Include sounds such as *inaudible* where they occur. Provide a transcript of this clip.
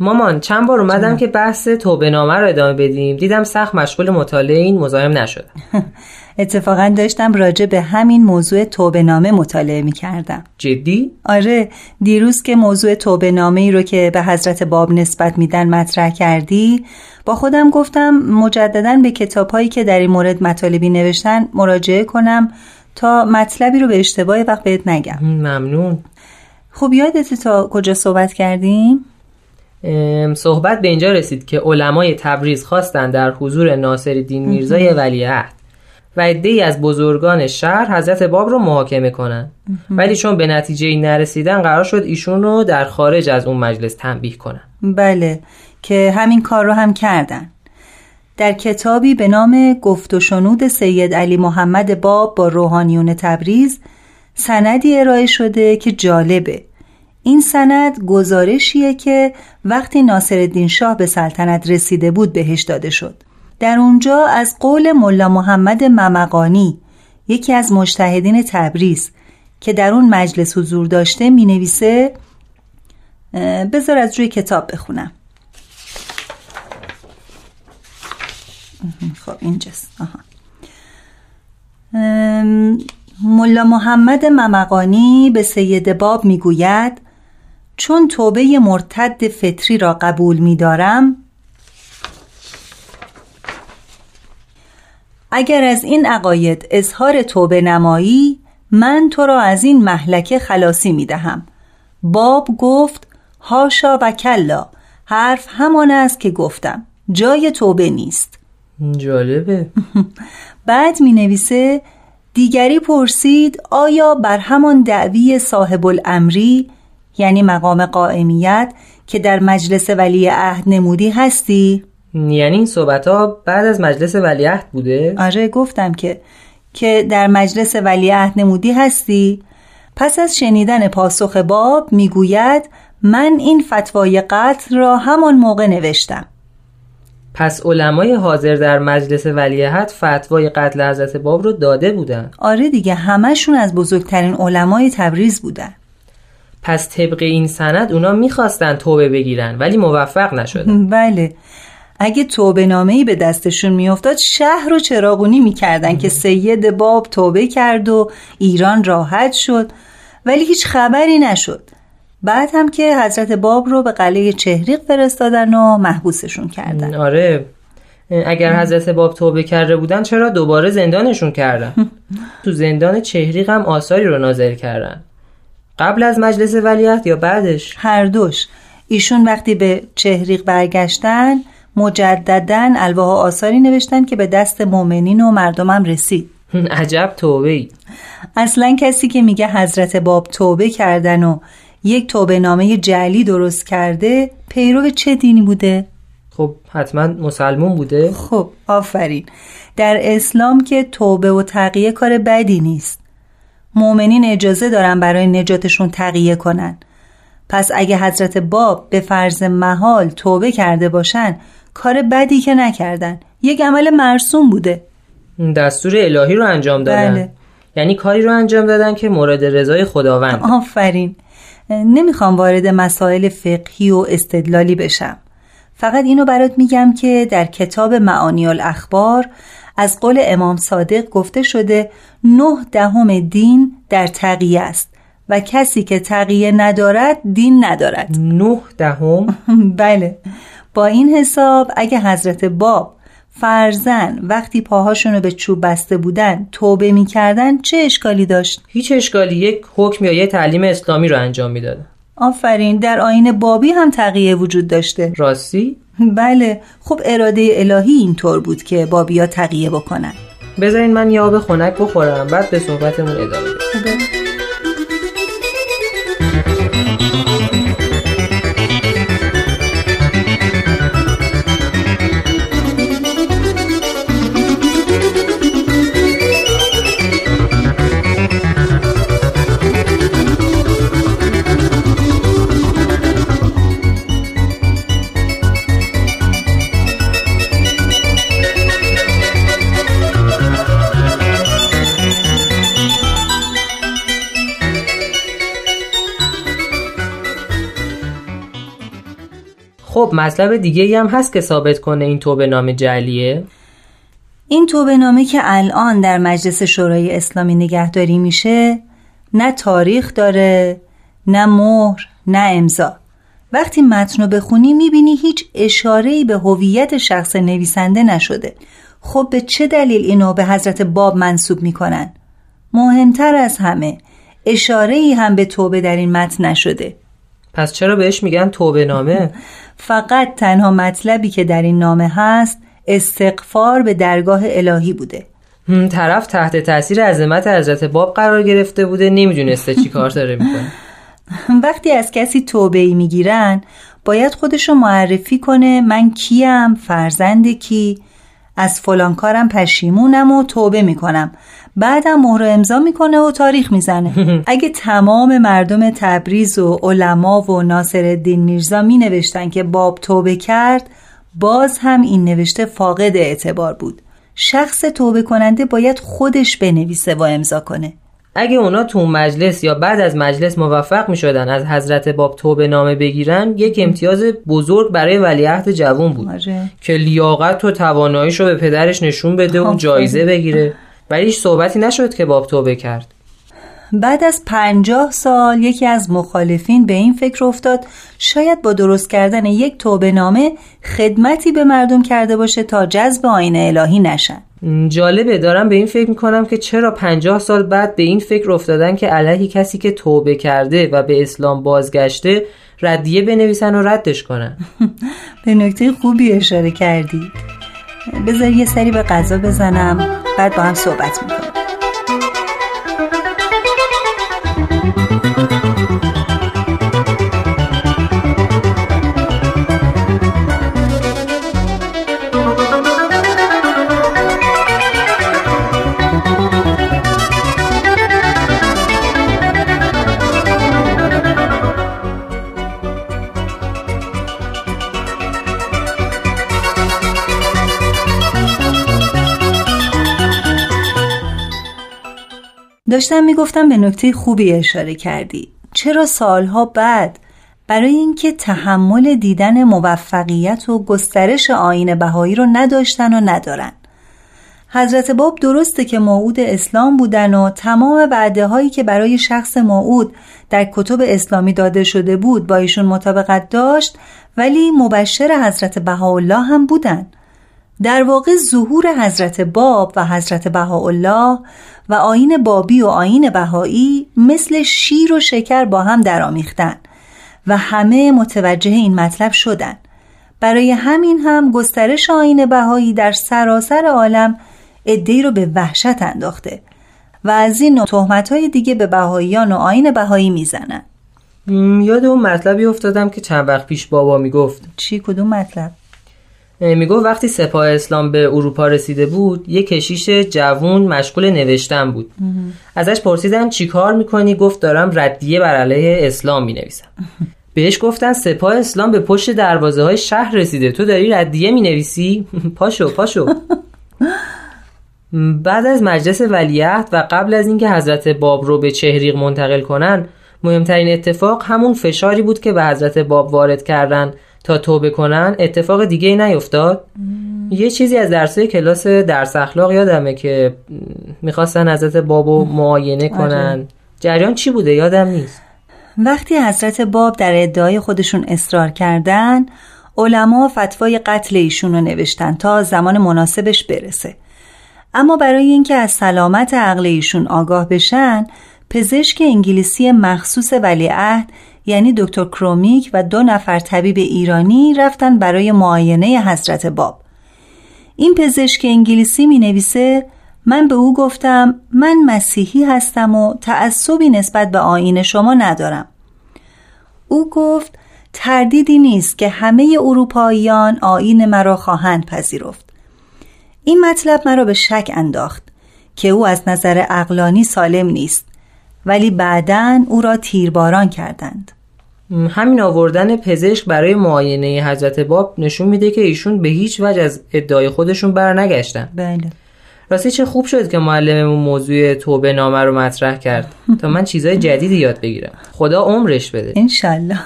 مامان چند بار اومدم که بحث توبه نامه رو ادامه بدیم. دیدم سخت مشغول مطالعه این مزاحم نشدم. *laughs* اتفاقا داشتم راجع به همین موضوع توبه نامه مطالعه می کردم جدی؟ آره دیروز که موضوع توبه نامه ای رو که به حضرت باب نسبت میدن مطرح کردی با خودم گفتم مجددا به کتاب هایی که در این مورد مطالبی نوشتن مراجعه کنم تا مطلبی رو به اشتباه وقت بهت نگم. ممنون. خب یادت تا کجا صحبت کردیم؟ صحبت به اینجا رسید که علمای تبریز خواستن در حضور ناصر دین میرزای ولیعهد. و ای از بزرگان شهر حضرت باب رو محاکمه کنن ولی چون به نتیجه نرسیدن قرار شد ایشون رو در خارج از اون مجلس تنبیه کنن بله که همین کار رو هم کردن. در کتابی به نام گفت و شنود سید علی محمد باب با روحانیون تبریز سندی ارائه شده که جالبه. این سند گزارشیه که وقتی ناصرالدین شاه به سلطنت رسیده بود بهش داده شد. در اونجا از قول ملا محمد ممقانی یکی از مجتهدین تبریز که در اون مجلس حضور داشته می نویسه بذار از روی کتاب بخونم. خب اینجاست. آها. ملا محمد ممقانی به سید باب می‌گوید چون توبه مرتد فطری را قبول می دارم اگر از این عقاید اظهار توبه نمایی من تو را از این محلکه خلاصی می دهم. باب گفت هاشا و کلا. حرف همان است که گفتم. جای توبه نیست. جالبه. *laughs* بعد می نویسه دیگری پرسید آیا بر همان دعوی صاحب الامری یعنی مقام قائمیت که در مجلس ولی عهد نمودی هستی؟ یعنی این صحبت ها بعد از مجلس ولیعهد بوده؟ آره گفتم که که در مجلس ولیعهد نمودی هستی؟ پس از شنیدن پاسخ باب می‌گوید من این فتوای قتل را همان موقع نوشتم پس علمای حاضر در مجلس ولیعهد فتوای قتل حضرت باب رو داده بودن آره دیگه همشون از بزرگترین علمای تبریز بودن پس طبق این سند اونا می‌خواستن توبه بگیرن ولی موفق نشدن. *laughs* بله. اگه توبه نامه‌ای به دستشون میافتاد شهر رو چراغونی می‌کردن که سید باب توبه کرد و ایران راحت شد ولی هیچ خبری نشد. بعد هم که حضرت باب رو به قلعه چهریق فرستادن و محبوسشون کردن. آره. اگر حضرت باب توبه کرده بودن چرا دوباره زندانشون کردن؟ *laughs* تو زندان چهریق هم آثاری رو نازل کردن. قبل از مجلس ولیعت یا بعدش؟ هر دوش. ایشون وقتی به چهریق برگشتن مجددا الواح آثاری نوشتن که به دست مؤمنین و مردمم رسید. عجب توبه ای اصلا کسی که میگه حضرت باب توبه کردن و یک توبه نامه جعلی درست کرده پیرو چه دینی بوده؟ خب حتما مسلمون بوده. خب آفرین. در اسلام که توبه و تقیه کار بدی نیست. مؤمنین اجازه دارن برای نجاتشون تقیه کنن. پس اگه حضرت باب به فرض محال توبه کرده باشن کار بدی که نکردن. یک عمل مرسوم بوده. دستور الهی رو انجام دادن. بله. یعنی کاری رو انجام دادن که مورد رضای خداوند. آفرین. نمی‌خوام وارد مسائل فقهی و استدلالی بشم. فقط اینو برات میگم که در کتاب معانی الاخبار از قول امام صادق گفته شده نه دهم دین در تقیه است و کسی که تقیه ندارد دین ندارد نه دهم؟ *laughs* بله با این حساب اگه حضرت باب فرزن وقتی پاهاشونو به چوب بسته بودن توبه می‌کردن چه اشکالی داشت؟ هیچ اشکالی یک حکم یا یک تعلیم اسلامی رو انجام می‌دادن آفرین در آین بابی هم تقیه وجود داشته. راستی؟ بله خب اراده الهی اینطور بود که بابیا تقیه بکنن. بذارین من یه آب خنک بخورم بعد به صحبتمون ادامه بدیم. خب مطلب دیگه ای هم هست که ثابت کنه این توبه نامه جعلیه این توبه نامه که الان در مجلس شورای اسلامی نگهداری میشه نه تاریخ داره نه مهر نه امضا. وقتی متن رو بخونی می‌بینی هیچ اشاره‌ای به هویت شخص نویسنده نشده. خب به چه دلیل اینو به حضرت باب منصوب می‌کنن؟ مهمتر از همه اشاره ای هم به توبه در این متن نشده. پس چرا بهش میگن توبه نامه؟ *laughs* فقط تنها مطلبی که در این نامه هست استقفار به درگاه الهی بوده. طرف تحت تاثیر عظمت حضرت باب قرار گرفته بوده نمی‌دونسته چی کار داره می‌کنه. *laughs* وقتی از کسی توبه ای می‌گیرن باید خودشو معرفی کنه من کیم فرزند کی از فلان کارم پشیمونم و توبه می‌کنم. بعدم مهر امضا می‌کنه و تاریخ می‌زنه. *laughs* اگه تمام مردم تبریز و علما و ناصر الدین میرزا می نوشتن که باب توبه کرد باز هم این نوشته فاقد اعتبار بود. شخص توبه کننده باید خودش بنویسه و امضا کنه. اگه اونا تو مجلس یا بعد از مجلس موفق می شدن از حضرت باب توبه نامه بگیرن یک امتیاز بزرگ برای ولیعهد جوون بود. آره. که لیاقت و تواناییش رو به پدرش نشون بده و جایزه بگیره. ولی هیچ صحبتی نشد که باب توبه کرد. بعد از پنجاه سال یکی از مخالفین به این فکر افتاد شاید با درست کردن یک توبه نامه خدمتی به مردم کرده باشه تا جذب آین الهی نشن. جالبه دارم به این فکر می‌کنم که چرا پنجاه سال بعد به این فکر افتادن که علیه کسی که توبه کرده و به اسلام بازگشته ردیه بنویسن و ردش کنن. *laughs* به نکته خوبی اشاره کردی. بذار یه سری به غذا بزنم. بعد با هم صحبت می‌کنم داشتم می‌گفتم به نکته خوبی اشاره کردی. چرا سالها بعد برای اینکه تحمل دیدن موفقیت و گسترش آین بهایی رو نداشتن و ندارن. حضرت باب درسته که موعود اسلام بودن و تمام وعده هایی که برای شخص موعود در کتب اسلامی داده شده بود با ایشون مطابقت داشت ولی مبشر حضرت بهاءالله هم بودن. در واقع ظهور حضرت باب و حضرت بهاءالله و آین بابی و آین بهایی مثل شیر و شکر با هم درآمیختن و همه متوجه این مطلب شدن. برای همین هم گسترش آین بهایی در سراسر عالم ادهی رو به وحشت انداخته و از این تهمت های دیگه به بهاییان و آین بهایی می‌زنن. یاد اون مطلبی افتادم که چند وقت پیش بابا می‌گفت. چی؟ کدوم مطلب؟ میگو وقتی سپاه اسلام به اروپا رسیده بود یه کشیش جوون مشغول نوشتن بود. ازش پرسیدن چی کار می‌کنی؟ گفت دارم ردیه بر علیه اسلام می‌نویسم. بهش گفتن سپاه اسلام به پشت دروازه های شهر رسیده. تو داری ردیه می‌نویسی؟ *laughs* پاشو پاشو. *laughs* بعد از مجلس ولیعهد و قبل از اینکه حضرت باب رو به چهریق منتقل کنن مهمترین اتفاق همون فشاری بود که به حضرت باب وارد کردن. تا توبه کنن اتفاق دیگه ای نیفتاد یه چیزی از درسای کلاس درس اخلاق یادمه که می‌خواستن حضرت بابو *laughs* معاینه آره. کنن. جریان چی بوده؟ یادم نیست. وقتی حضرت باب در ادعای خودشون اصرار کردن علما فتوای قتل ایشون رو نوشتن تا زمان مناسبش برسه. اما برای اینکه از سلامت عقل ایشون آگاه بشن پزشک انگلیسی مخصوص ولیعهد یعنی دکتر کرومیک و دو نفر طبیب ایرانی رفتن برای معاینه حضرت باب. این پزشک انگلیسی می نویسه من به او گفتم من مسیحی هستم و تعصبی نسبت به آین شما ندارم. او گفت تردیدی نیست که همه اروپاییان آین مرا خواهند پذیرفت. این مطلب مرا به شک انداخت که او از نظر اقلانی سالم نیست ولی بعدا او را تیرباران کردند. همین آوردن پزشک برای معاینه حضرت باب نشون میده که ایشون به هیچ وجه از ادعای خودشون بر نگشتن بله. راستی چه خوب شد که معلممون موضوع توبه نامه رو مطرح کرد. *laughs* تا من چیزای جدیدی یاد بگیرم. خدا عمرش بده. انشالله.